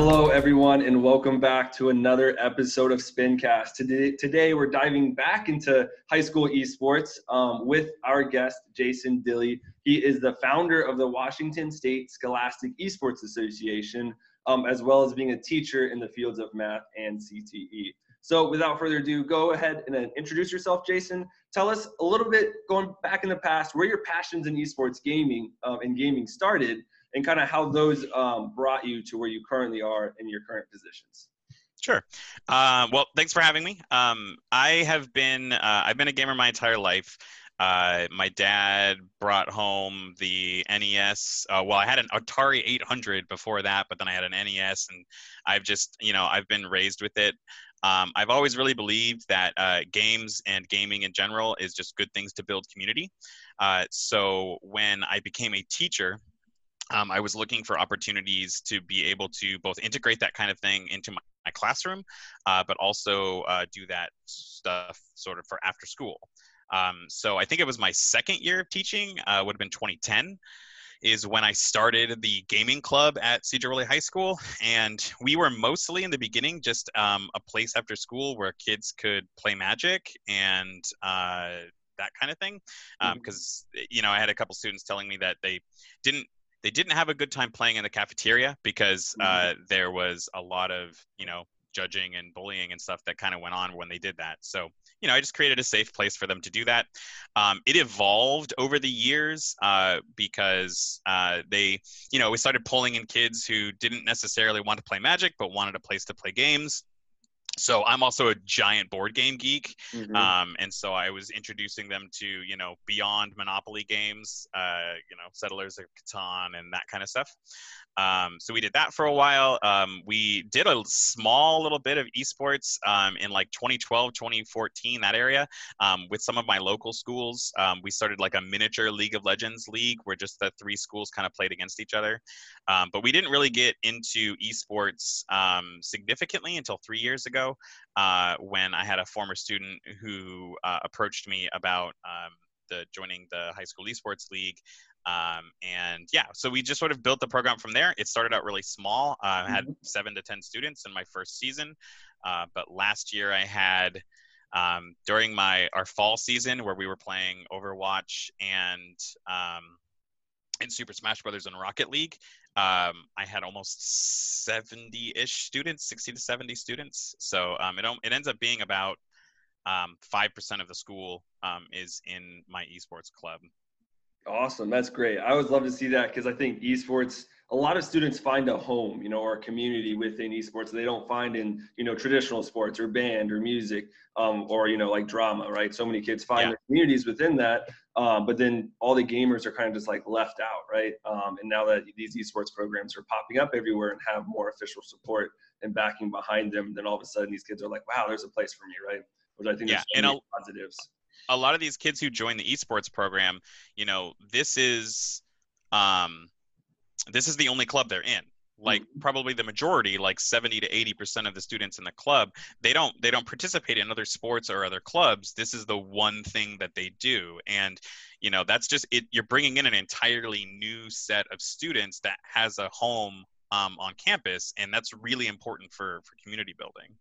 Hello, everyone, and welcome back to another episode of Spincast. Today, today we're diving back into high school esports um, with our guest, Jason Dilley. He is the founder of the Washington State Scholastic Esports Association, um, as well as being a teacher in the fields of math and CTE. So, without further ado, go ahead and uh, introduce yourself, Jason. Tell us a little bit, going back in the past, where your passions in esports gaming um, and gaming started, and kind of how those um, brought you to where you currently are in your current positions. Sure. Uh, well, thanks for having me. Um, I have been uh, I've been a gamer my entire life. Uh, my dad brought home the NES. Uh, well, I had an Atari 800 before that, but then I had an NES, and I've just, you know, I've been raised with it. Um, I've always really believed that uh, games and gaming in general is just good things to build community. Uh, so when I became a teacher, um, I was looking for opportunities to be able to both integrate that kind of thing into my, my classroom, uh, but also uh, do that stuff sort of for after school. Um, so I think it was my second year of teaching, uh, would have been 2010 is when I started the gaming club at Sedro Woolley High School. And we were mostly in the beginning just um, a place after school where kids could play magic and uh, that kind of thing. Because, um, you know, I had a couple students telling me that they didn't they didn't have a good time playing in the cafeteria because uh, there was a lot of you know judging and bullying and stuff that kind of went on when they did that. So you know, I just created a safe place for them to do that. Um, it evolved over the years uh, because uh, they, you know, we started pulling in kids who didn't necessarily want to play Magic but wanted a place to play games so i'm also a giant board game geek mm-hmm. um, and so i was introducing them to you know beyond monopoly games uh, you know settlers of catan and that kind of stuff um, so we did that for a while um, we did a small little bit of esports um, in like 2012 2014 that area um, with some of my local schools um, we started like a miniature league of legends league where just the three schools kind of played against each other but we didn't really get into esports significantly until three years ago uh, when I had a former student who uh, approached me about um, the joining the high school esports league. Um, and yeah, so we just sort of built the program from there. It started out really small. Uh, I had mm-hmm. seven to 10 students in my first season. Uh, but last year I had, um, during my our fall season where we were playing Overwatch and um, in Super Smash Brothers and Rocket League, um, I had almost 70-ish students, 60 to 70 students. So um, it, it ends up being about um, 5% of the school um, is in my esports club. Awesome. That's great. I always love to see that because I think esports – a lot of students find a home, you know, or a community within esports they don't find in, you know, traditional sports or band or music um, or, you know, like drama, right? So many kids find yeah. their communities within that, um, but then all the gamers are kind of just like left out, right? Um, and now that these esports programs are popping up everywhere and have more official support and backing behind them, then all of a sudden these kids are like, wow, there's a place for me, right? Which I think yeah, and a, positives. A lot of these kids who join the esports program, you know, this is, um, this is the only club they're in. Like mm-hmm. probably the majority like 70 to 80 percent of the students in the club they don't they don't participate in other sports or other clubs. This is the one thing that they do. And you know that's just it you're bringing in an entirely new set of students that has a home um, on campus. And that's really important for for community building.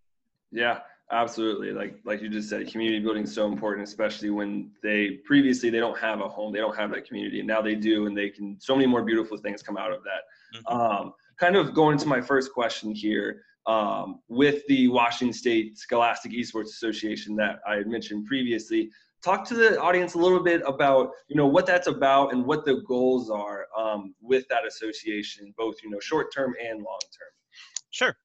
Yeah absolutely. Like like you just said community building is so important especially when they previously they don't have a home they don't have that community and now they do and they can so many more beautiful things come out of that. Mm-hmm. um, kind of going to my first question here um, with the washington state scholastic esports association that i had mentioned previously talk to the audience a little bit about you know what that's about and what the goals are um, with that association both you know short term and long term sure.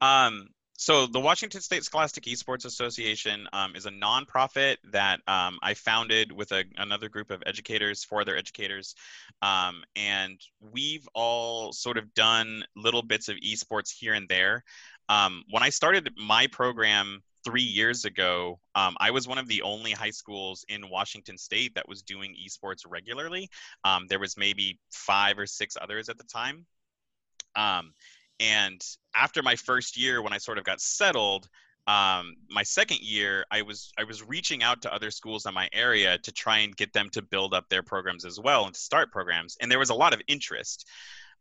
Um, so the Washington State Scholastic Esports Association um, is a nonprofit that um, I founded with a, another group of educators, four other educators, um, and we've all sort of done little bits of esports here and there. Um, when I started my program three years ago, um, I was one of the only high schools in Washington State that was doing esports regularly. Um, there was maybe five or six others at the time. Um, and after my first year, when I sort of got settled, um, my second year, I was I was reaching out to other schools in my area to try and get them to build up their programs as well and to start programs. And there was a lot of interest.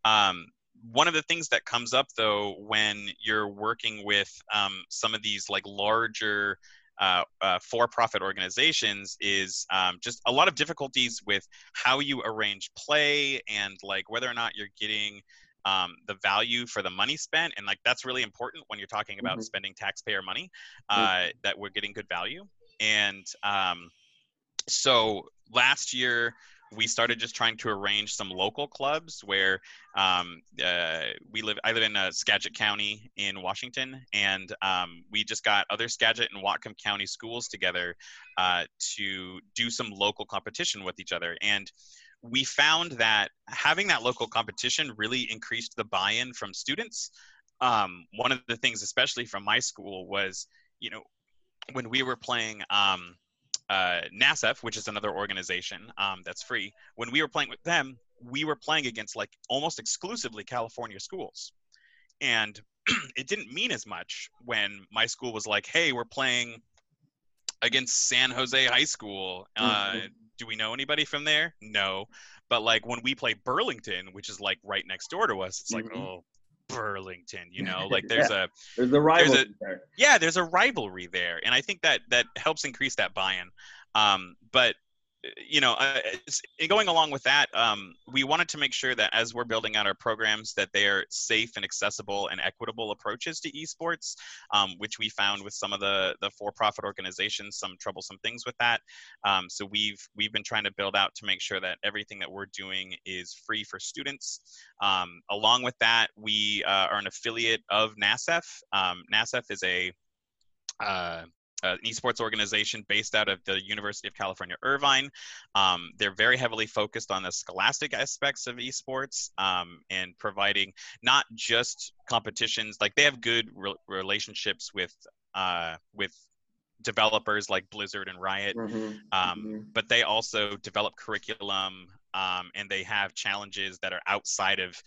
Um, one of the things that comes up though when you're working with um, some of these like larger uh, uh, for-profit organizations is um, just a lot of difficulties with how you arrange play and like whether or not you're getting um, the value for the money spent and like that's really important when you're talking about mm-hmm. spending taxpayer money uh, mm-hmm. that we're getting good value and um, so last year we started just trying to arrange some local clubs where um, uh, we live. I live in uh, Skagit County in Washington, and um, we just got other Skagit and Whatcom County schools together uh, to do some local competition with each other. And we found that having that local competition really increased the buy-in from students. Um, one of the things, especially from my school, was you know when we were playing. Um, uh, NASEF, which is another organization um, that's free, when we were playing with them, we were playing against like almost exclusively California schools. And it didn't mean as much when my school was like, hey, we're playing against San Jose High School. Uh, mm-hmm. Do we know anybody from there? No. But like when we play Burlington, which is like right next door to us, it's mm-hmm. like, oh, Burlington, you know, like there's yeah. a there's a rivalry there's a, there. Yeah, there's a rivalry there, and I think that that helps increase that buy-in. Um, but you know, uh, going along with that, um, we wanted to make sure that as we're building out our programs, that they are safe and accessible and equitable approaches to esports, um, which we found with some of the the for-profit organizations some troublesome things with that. Um, so we've we've been trying to build out to make sure that everything that we're doing is free for students. Um, along with that, we uh, are an affiliate of NASEF. Um, NASEF is a uh, uh, an esports organization based out of the University of California, Irvine. Um, they're very heavily focused on the scholastic aspects of esports um, and providing not just competitions. Like they have good re- relationships with uh, with developers like Blizzard and Riot, mm-hmm. Um, mm-hmm. but they also develop curriculum um, and they have challenges that are outside of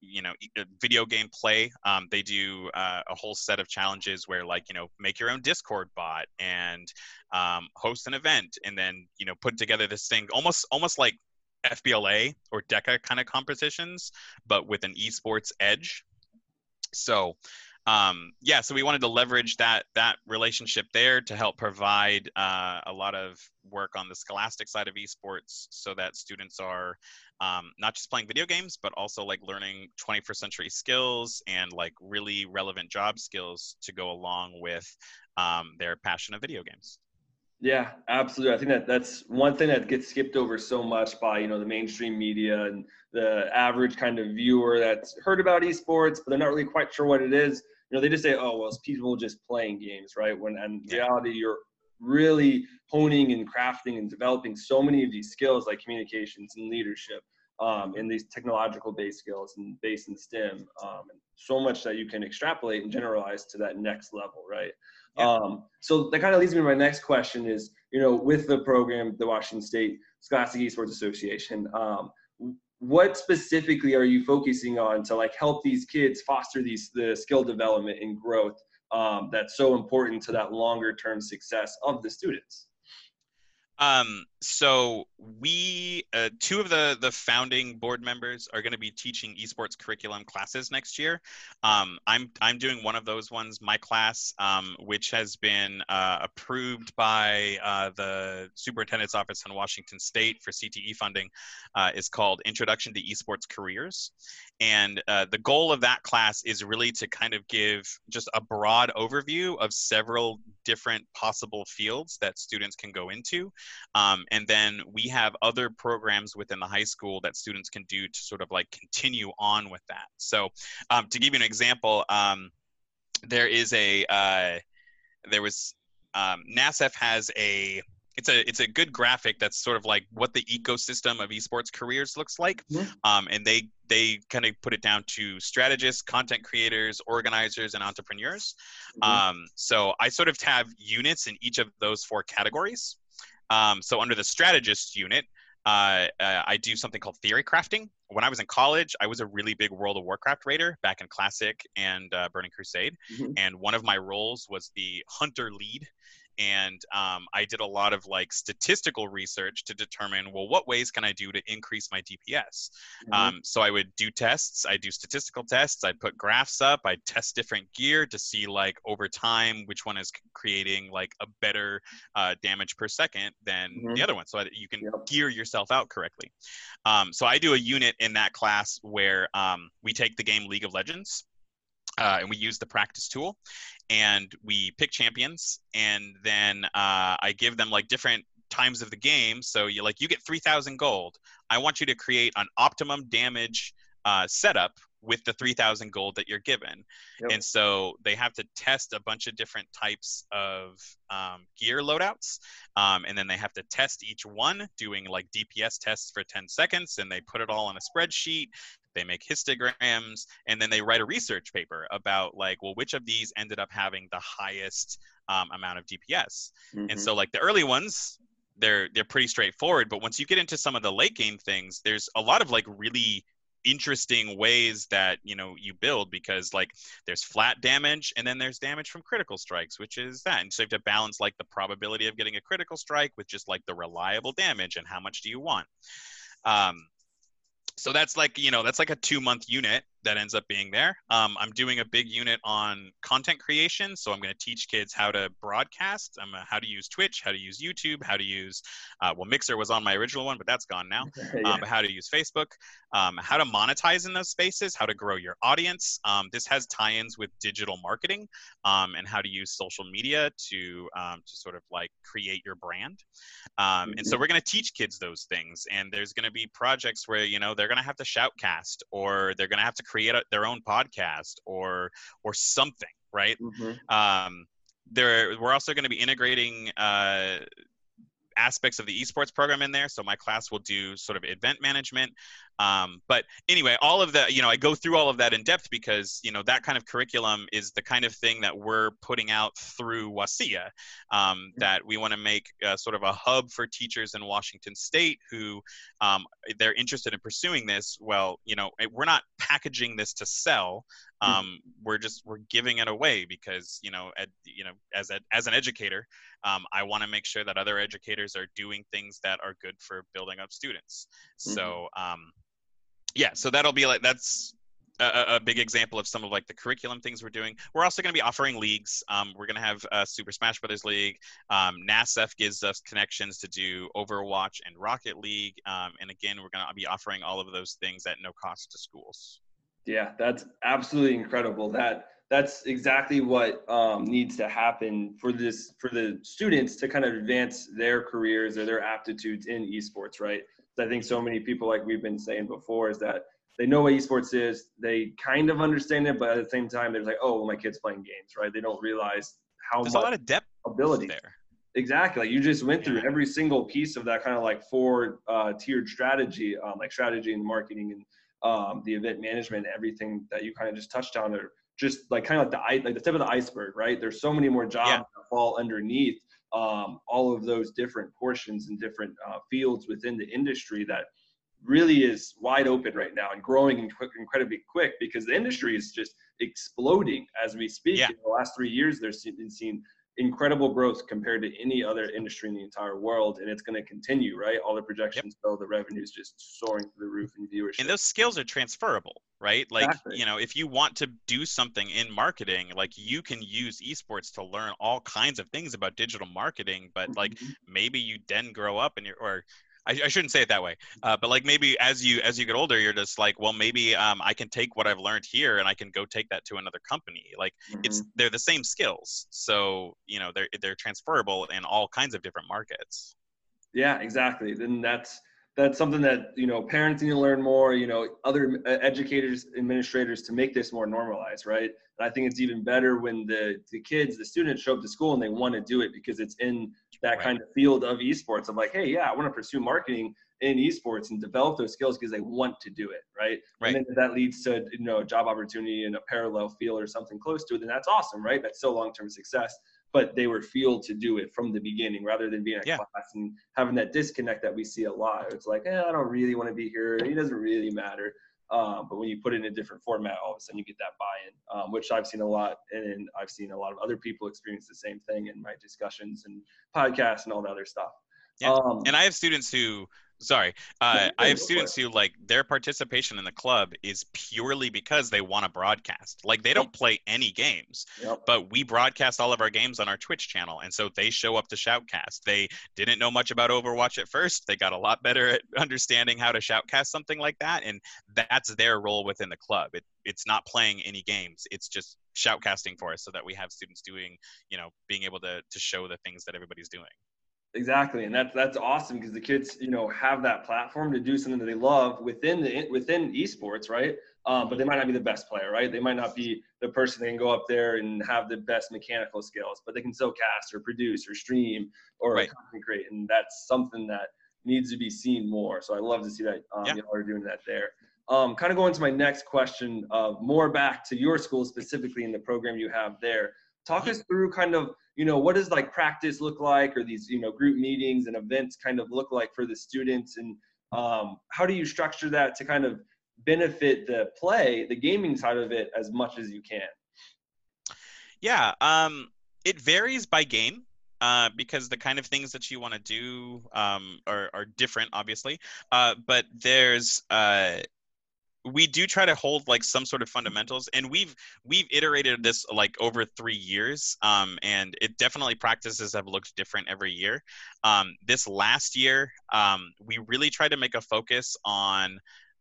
you know uh, video game play um, they do uh, a whole set of challenges where like you know make your own discord bot and um, host an event and then you know put together this thing almost almost like fbla or deca kind of competitions but with an esports edge. So um, yeah, so we wanted to leverage that that relationship there to help provide uh, a lot of work on the scholastic side of esports, so that students are um, not just playing video games, but also like learning 21st century skills and like really relevant job skills to go along with um, their passion of video games. Yeah, absolutely. I think that that's one thing that gets skipped over so much by you know the mainstream media and the average kind of viewer that's heard about esports, but they're not really quite sure what it is you know, they just say, oh, well, it's people just playing games, right? When in reality, you're really honing and crafting and developing so many of these skills like communications and leadership um, and these technological based skills and based in STEM. Um, and so much that you can extrapolate and generalize to that next level, right? Yeah. Um, so that kind of leads me to my next question is, you know, with the program, the Washington State Scholastic Esports Association, um, what specifically are you focusing on to like help these kids foster these the skill development and growth um, that's so important to that longer term success of the students? Um, so we uh, two of the the founding board members are going to be teaching esports curriculum classes next year. Um, I'm I'm doing one of those ones. My class, um, which has been uh, approved by uh, the superintendent's office in Washington State for CTE funding, uh, is called Introduction to Esports Careers, and uh, the goal of that class is really to kind of give just a broad overview of several different possible fields that students can go into. Um, and then we have other programs within the high school that students can do to sort of like continue on with that. So um, to give you an example, um, there is a, uh, there was, um, NASEF has a, it's a it's a good graphic that's sort of like what the ecosystem of esports careers looks like um, and they they kind of put it down to strategists content creators organizers and entrepreneurs mm-hmm. um, so i sort of have units in each of those four categories um, so under the strategist unit uh, uh, I do something called theory crafting. When I was in college, I was a really big World of Warcraft raider back in Classic and uh, Burning Crusade. Mm-hmm. And one of my roles was the hunter lead and um, I did a lot of like statistical research to determine well what ways can I do to increase my DPS. Mm-hmm. Um, so I would do tests. I do statistical tests. I'd put graphs up. I'd test different gear to see like over time which one is creating like a better uh, damage per second than mm-hmm. the other one, so that you can yep. gear yourself out correctly. Um, so I do a unit in that class where um, we take the game League of Legends uh, and we use the practice tool and we pick champions and then uh, i give them like different times of the game. So you like you get 3000 gold. I want you to create an optimum damage uh, setup with the 3000 gold that you're given yep. and so they have to test a bunch of different types of um, gear loadouts um, and then they have to test each one doing like dps tests for 10 seconds and they put it all on a spreadsheet they make histograms and then they write a research paper about like well which of these ended up having the highest um, amount of dps mm-hmm. and so like the early ones they're they're pretty straightforward but once you get into some of the late game things there's a lot of like really interesting ways that you know you build because like there's flat damage and then there's damage from critical strikes which is that. And so you have to balance like the probability of getting a critical strike with just like the reliable damage and how much do you want. Um, so that's like you know that's like a two month unit that ends up being there. Um, I'm doing a big unit on content creation, so I'm going to teach kids how to broadcast, um, how to use Twitch, how to use YouTube, how to use uh, well Mixer was on my original one, but that's gone now. yeah. um, but how to use Facebook, um, how to monetize in those spaces, how to grow your audience. Um, this has tie-ins with digital marketing um, and how to use social media to to sort of like create your brand. Mm-hmm. And so mm-hmm. we're going to teach kids those things, and there's going to be projects where you know they're going to have to shoutcast or they're going to have to create a, their own podcast or or something, right? Mm-hmm. Um, there, we're also going to be integrating uh, aspects of the esports program in there. So my class will do sort of event management. Um, but anyway, all of that, you know, I go through all of that in depth because, you know, that kind of curriculum is the kind of thing that we're putting out through WSSEA, um, that we want to make uh, sort of a hub for teachers in Washington State who um, they're interested in pursuing this. Well, you know, we're not packaging this to sell. Hmm. Um, we're just we're giving it away because you know, ed, you know, as a, as an educator, um, I want to make sure that other educators are doing things that are good for building up students. Mm-hmm. So um, yeah, so that'll be like that's a, a, big example of some of like the curriculum things we're doing. We're also going to be offering leagues. Um, we're going to have a Super Smash Brothers League. Um, NASEF gives us connections to do Overwatch and Rocket League. Um, and again, we're going to be offering all of those things at no cost to schools. Yeah, that's absolutely incredible. That that's exactly what um, needs to happen for this for the students to kind of advance their careers or their aptitudes in esports, right? I think so many people, like we've been saying before, is that they know what esports is, they kind of understand it, but at the same time, they're like, oh, well, my kid's playing games, right? They don't realize how There's much a lot of depth ability there. Exactly. Like you just went through yeah. every single piece of that kind of like four uh, tiered strategy, um, like strategy and marketing and um, the event management, everything that you kind of just touched on are just like kind of like the like the tip of the iceberg, right? There's so many more jobs yeah. that fall underneath um, all of those different portions and different uh, fields within the industry that really is wide open right now and growing incredibly quick because the industry is just exploding as we speak. Yeah. In the last three years, there's been seen incredible growth compared to any other industry in the entire world and it's going to continue right all the projections yep. show the revenues just soaring through the roof in viewership and those skills are transferable right like exactly. you know if you want to do something in marketing like you can use esports to learn all kinds of things about digital marketing but like mm-hmm. maybe you then grow up and you're or I, I shouldn't say it that way, uh, but like maybe as you as you get older, you're just like, well, maybe um, I can take what I've learned here and I can go take that to another company. Like mm-hmm. it's they're the same skills, so you know they're they're transferable in all kinds of different markets. Yeah, exactly. Then that's that's something that you know parents need to learn more you know other uh, educators administrators to make this more normalized right and i think it's even better when the the kids the students show up to school and they want to do it because it's in that right. kind of field of esports i'm like hey yeah i want to pursue marketing in esports and develop those skills because they want to do it right, right. and then that leads to you know a job opportunity in a parallel field or something close to it then that's awesome right that's still long-term success but they were fueled to do it from the beginning rather than being at yeah. class and having that disconnect that we see a lot. It's like, eh, I don't really want to be here. It doesn't really matter. Um, but when you put it in a different format, all of a sudden you get that buy-in, um, which I've seen a lot, and I've seen a lot of other people experience the same thing in my discussions and podcasts and all the other stuff. Yeah. Um, and I have students who sorry. Uh, i have students who like their participation in the club is purely because they want to broadcast. Like they don't play any games yep. but we broadcast all of our games on our twitch channel and so they show up to shoutcast. They didn't know much about overwatch at first. They got a lot better at understanding how to shoutcast something like that and that's their role within the club. It, it's not playing any games. It's just shoutcasting for us so that we have students doing you know being able to to show the things that everybody's doing Exactly, and that's that's awesome because the kids, you know, have that platform to do something that they love within the within esports, right? Um, but they might not be the best player, right? They might not be the person that can go up there and have the best mechanical skills, but they can still cast or produce or stream or right. content create, and that's something that needs to be seen more. So I love to see that um, yeah. y'all are doing that there. Um, kind of going to my next question of more back to your school specifically in the program you have there. Talk us through kind of you know what does like practice look like or these you know group meetings and events kind of look like for the students and um, how do you structure that to kind of benefit the play the gaming side of it as much as you can yeah um, it varies by game uh, because the kind of things that you want to do um, are, are different, obviously. Uh, but there's uh, we do try to hold like some sort of fundamentals and we've we've iterated this like over three years um, and it definitely practices have looked different every year um, this last year um, we really tried to make a focus on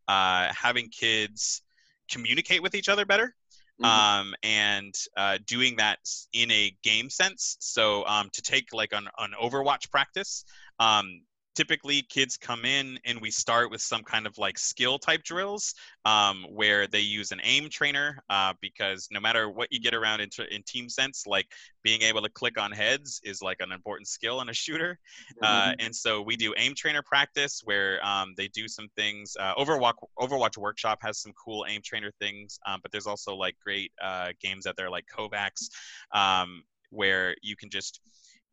uh, having kids communicate with each other better mm-hmm. um, and uh, doing that in a game sense so um, to take like an, an overwatch practice um, typically kids come in and we start with some kind of like skill type drills um, where they use an aim trainer uh, because no matter what you get around in, in team sense like being able to click on heads is like an important skill in a shooter uh, mm-hmm. uh, and so we do aim trainer practice where um, they do some things uh, overwatch overwatch workshop has some cool aim trainer things um, but there's also like great uh, games out there like KovaaK's um, where you can just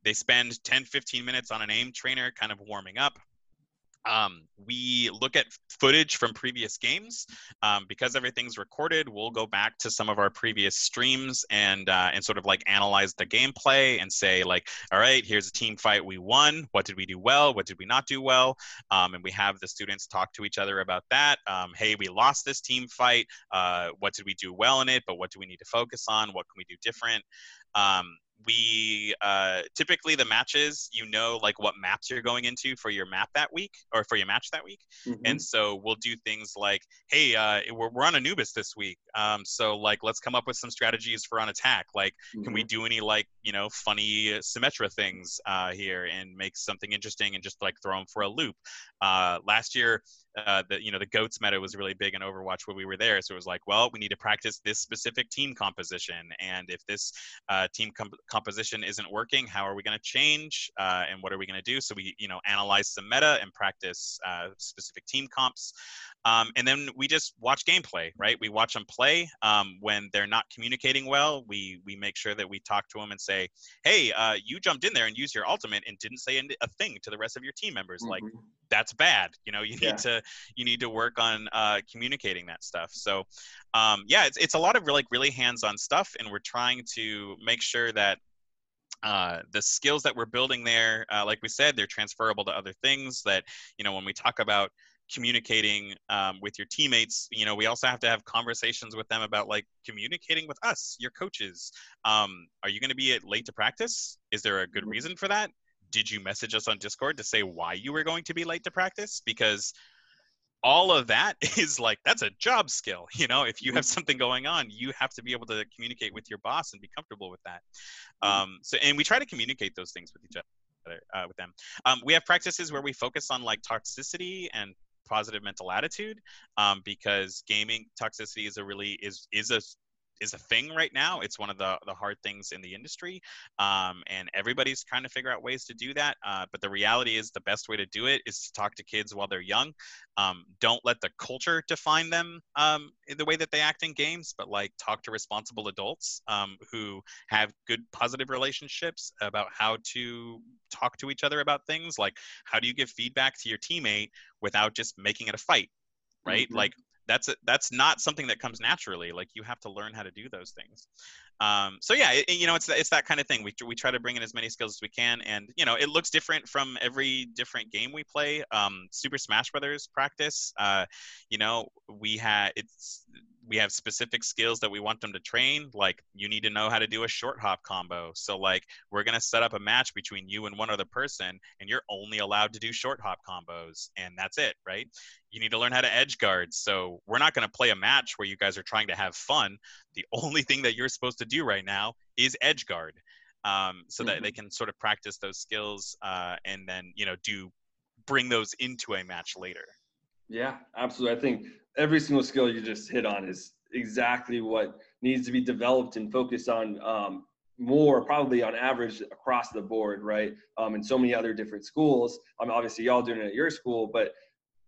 they spend 10 15 minutes on an aim trainer kind of warming up um, we look at footage from previous games um, because everything's recorded. We'll go back to some of our previous streams and uh, and sort of like analyze the gameplay and say like, all right, here's a team fight we won. What did we do well? What did we not do well? Um, and we have the students talk to each other about that. Um, hey, we lost this team fight. Uh, what did we do well in it? But what do we need to focus on? What can we do different? We uh, typically the matches you know like what maps you're going into for your map that week or for your match that week mm-hmm. and so we'll do things like hey uh, we're, we're on anubis this week um, so like let's come up with some strategies for on attack like mm-hmm. can we mm-hmm. do any like you know funny symmetra things uh, here and make something interesting and just like throw them for a loop uh, last year uh, the you know the goats meta was really big in Overwatch when we were there. So it was like, well, we need to practice this specific team composition, and if this uh, team com- composition isn't working, how are we going to change, uh, and what are we going to do? So we you know analyze some meta and practice uh, specific team comps. Um, and then we just watch gameplay, right? We watch them play. Um, when they're not communicating well, we we make sure that we talk to them and say, "Hey, uh, you jumped in there and used your ultimate and didn't say a thing to the rest of your team members. Mm-hmm. Like that's bad. You know, you need yeah. to you need to work on uh, communicating that stuff. So, um, yeah, it's it's a lot of like really hands-on stuff, and we're trying to make sure that uh, the skills that we're building there, uh, like we said, they're transferable to other things. That you know, when we talk about communicating um, with your teammates you know we also have to have conversations with them about like communicating with us your coaches um, are you going to be late to practice is there a good mm-hmm. reason for that did you message us on discord to say why you were going to be late to practice because all of that is like that's a job skill you know if you have mm-hmm. something going on you have to be able to communicate with your boss and be comfortable with that mm-hmm. um, so and we try to communicate those things with each other uh, with them. Um, we have practices where we focus on like toxicity and positive mental attitude um, because gaming toxicity is a really is is a is a thing right now. It's one of the, the hard things in the industry, um, and everybody's trying to figure out ways to do that. Uh, but the reality is, the best way to do it is to talk to kids while they're young. Um, don't let the culture define them um, in the way that they act in games, but like talk to responsible adults um, who have good, positive relationships about how to talk to each other about things. Like, how do you give feedback to your teammate without just making it a fight? Right? Mm-hmm. Like that's a, that's not something that comes naturally like you have to learn how to do those things. Um, so yeah it, you know it's it's that kind of thing. We, we try to bring in as many skills as we can and you know it looks different from every different game we play. Um, super smash brothers practice uh, you know we had it's we have specific skills that we want them to train like you need to know how to do a short hop combo. So like we're going to set up a match between you and one other person and you're only allowed to do short hop combos and that's it right? You need to learn how to edge guard so we're not going to play a match where you guys are trying to have fun. The only thing that you're supposed to do right now is edge guard um, so mm-hmm. that they can sort of practice those skills uh, and then you know do bring those into a match later. Yeah absolutely. I think every single skill you just hit on is exactly what needs to be developed and focused on um, more probably on average across the board right? Um, in so many other different schools. I mean obviously y'all doing it at your school but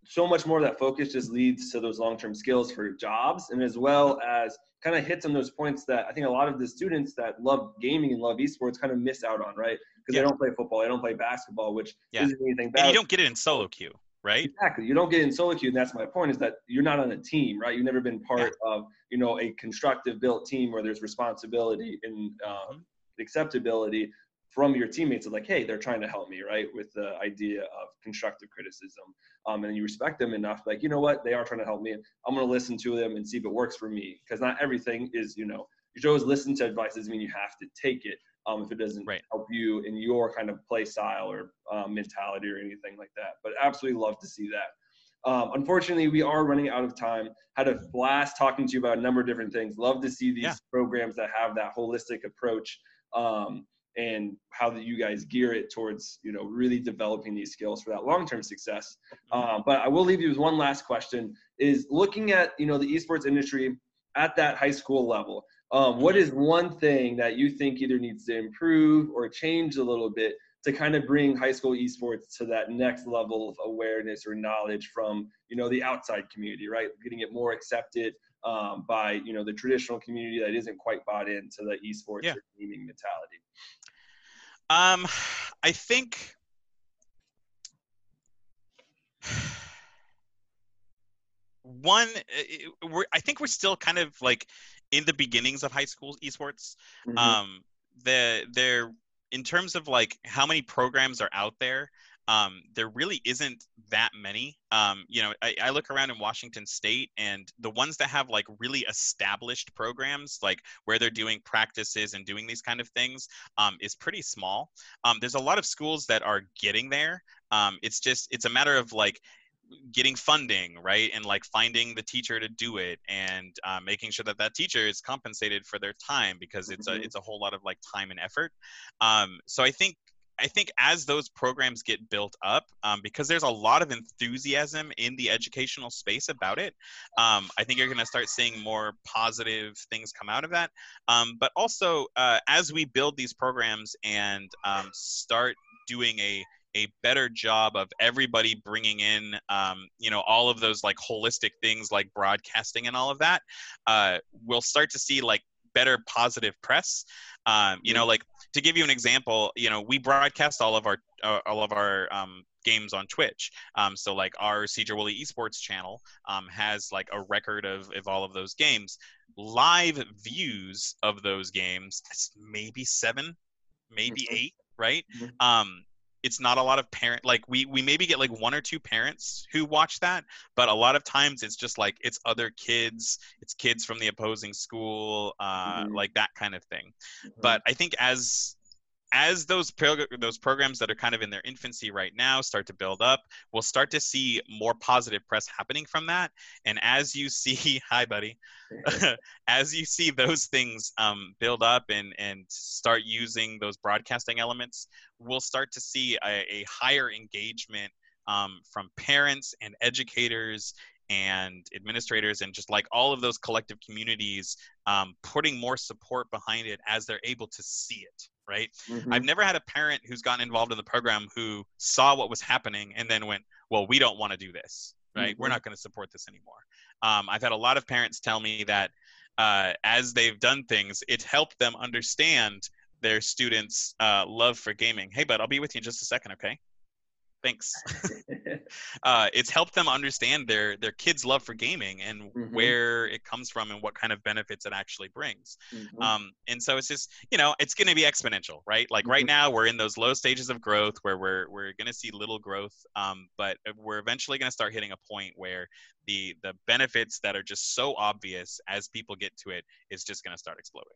so much more of that focus just leads to those long-term skills for jobs and as well as kind of hits on those points that i think a lot of the students that love gaming and love esports kind of miss out on right? Because yeah. they don't play football they don't play basketball which yeah. isn't anything bad and you don't get it in solo queue right? Exactly. You don't get in solo queue, and that's my point. Is that you're not on a team, right? You've never been part yeah. of, you know, a constructive built team where there's responsibility and um, acceptability from your teammates of like, hey, they're trying to help me, right? With the idea of constructive criticism, um, and you respect them enough, like, you know what, they are trying to help me. I'm going to listen to them and see if it works for me, because not everything is, you know, you should always listen to advice. Doesn't mean you have to take it um, if it doesn't right. help you in your kind of play style or um, mentality or anything like that. But absolutely love to see that. Um, unfortunately, we are running out of time. Had a blast talking to you about a number of different things. Love to see these yeah. programs that have that holistic approach um, and how that you guys gear it towards you know really developing these skills for that long-term success. Um, but I will leave you with one last question: is looking at you know the esports industry at that high school level um, what is one thing that you think either needs to improve or change a little bit to kind of bring high school esports to that next level of awareness or knowledge from you know the outside community, right? Getting it more accepted um, by you know the traditional community that isn't quite bought into the esports yeah. or gaming mentality. Um, I think. One, we're, I think we're still kind of like in the beginnings of high school esports. Mm-hmm. Um, the there in terms of like how many programs are out there. Um, there really isn't that many. Um, you know, I, I, look around in Washington State, and the ones that have like really established programs, like where they're doing practices and doing these kind of things, um, is pretty small. Um, there's a lot of schools that are getting there. Um, it's just it's a matter of like getting funding right and like finding the teacher to do it and uh, making sure that that teacher is compensated for their time because it's mm-hmm. a it's a whole lot of like time and effort um, so i think I think as those programs get built up, um, because there's a lot of enthusiasm in the educational space about it, um, I think you're going to start seeing more positive things come out of that. Um, but also, uh, as we build these programs and um, start doing a a better job of everybody bringing in um, you know all of those like holistic things like broadcasting and all of that uh, we'll start to see like better positive press um, you know mm-hmm. like to give you an example you know we broadcast all of our uh, all of our um, games on Twitch. Um, so like our Sedro Woolley Esports channel um, has like a record of, of all of those games. Live views of those games, maybe seven, maybe mm-hmm. eight, right? Mm-hmm. Um, it's not a lot of parent like we we maybe get like one or two parents who watch that but a lot of times it's just like it's other kids it's kids from the opposing school uh, mm-hmm. like that kind of thing mm-hmm. but i think as as those those programs that are kind of in their infancy right now start to build up, we'll start to see more positive press happening from that. And as you see, hi buddy, as you see those things um, build up and and start using those broadcasting elements, we'll start to see a, a higher engagement um, from parents and educators and administrators and just like all of those collective communities um, putting more support behind it as they're able to see it right? Mm-hmm. I've never had a parent who's gotten involved in the program who saw what was happening and then went, well, we don't want to do this, right? Mm-hmm. We're not going to support this anymore. Um, I've had a lot of parents tell me that uh, as they've done things, it helped them understand their students' uh, love for gaming. Hey, bud, I'll be with you in just a second, okay? Thanks. uh, it's helped them understand their their kids' love for gaming and mm-hmm. where it comes from and what kind of benefits it actually brings. Mm-hmm. Um, and so it's just you know it's going to be exponential, right? Like mm-hmm. right now we're in those low stages of growth where we're we're going to see little growth, um, but we're eventually going to start hitting a point where the the benefits that are just so obvious as people get to it is just going to start exploding.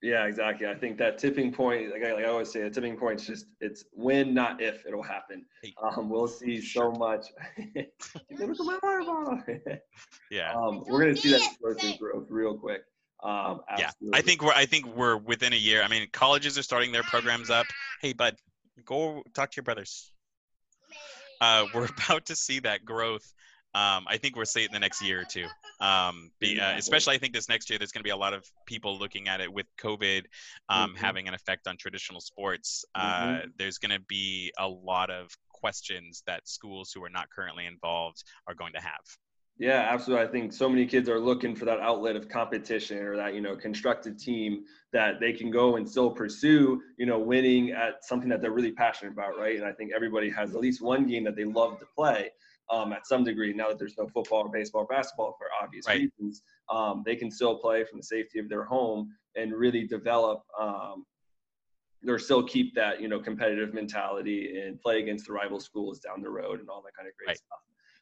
Yeah, exactly. I think that tipping point, like I, like I always say, a tipping point is just it's when, not if, it'll happen. Um, we'll see so much. yeah, um, we're gonna see that explosive growth real quick. Um, yeah, I think we're I think we're within a year. I mean, colleges are starting their programs up. Hey, bud, go talk to your brothers. Uh, we're about to see that growth um, I think we're seeing the next year or two. Um, be, uh, especially, I think this next year, there's going to be a lot of people looking at it with COVID um, mm-hmm. having an effect on traditional sports. Uh, mm-hmm. There's going to be a lot of questions that schools who are not currently involved are going to have. Yeah, absolutely. I think so many kids are looking for that outlet of competition or that, you know, constructed team that they can go and still pursue, you know, winning at something that they're really passionate about, right? And I think everybody has at least one game that they love to play um, at some degree. Now that there's no football or baseball or basketball for obvious right. reasons, um, they can still play from the safety of their home and really develop um, or still keep that you know competitive mentality and play against the rival schools down the road and all that kind of great right. stuff.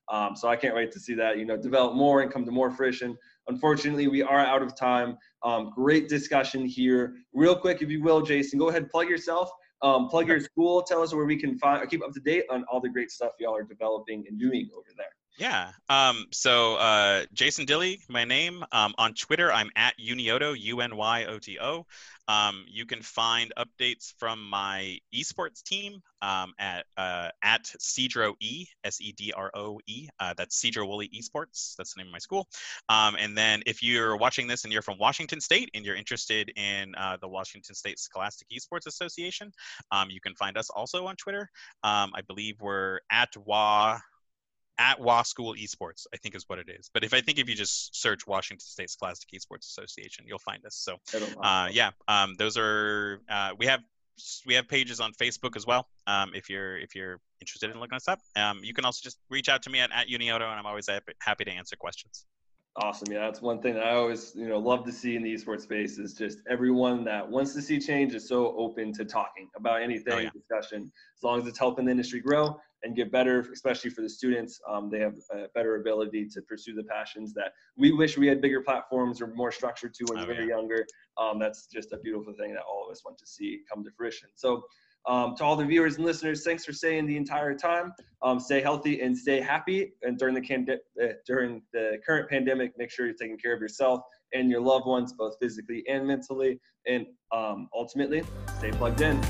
Um, so I can't wait to see that you know develop more and come to more fruition. Unfortunately, we are out of time. Um, great discussion here. Real quick, if you will, Jason, go ahead plug yourself um, plug your school. Tell us where we can find keep up to date on all the great stuff y'all are developing and doing over there. Yeah. Um, so uh, Jason Dilley, my name. Um, on Twitter, I'm at Unyoto, U N Y O T O. Um, you can find updates from my esports team um, at uh, at Sedro E S E D R O E. Uh, that's Sedro Woolley Esports. That's the name of my school. Um, and then if you're watching this and you're from Washington State and you're interested in uh, the Washington State Scholastic Esports Association, um, you can find us also on Twitter. I believe we're at WA at WA School Esports, I think is what it is. But if I think if you just search Washington State Scholastic Esports Association, you'll find us. So uh, yeah, um, those are uh, we have we have pages on Facebook as well. Um, if you're if you're interested in looking us up, um, you can also just reach out to me at, at Unyoto, and I'm always happy to answer questions. Awesome. Yeah, that's one thing that I always, you know, love to see in the esports space is just everyone that wants to see change is so open to talking about anything, oh, yeah. discussion, as long as it's helping the industry grow and get better, especially for the students. Um, they have a better ability to pursue the passions that we wish we had bigger platforms or more structure to when oh, we were yeah. younger. Um, that's just a beautiful thing that all of us want to see come to fruition. So um, to all the viewers and listeners, thanks for staying the entire time. Um, stay healthy and stay happy. And during the can- uh, during the current pandemic, make sure you're taking care of yourself and your loved ones, both physically and mentally. And um, ultimately, stay plugged in.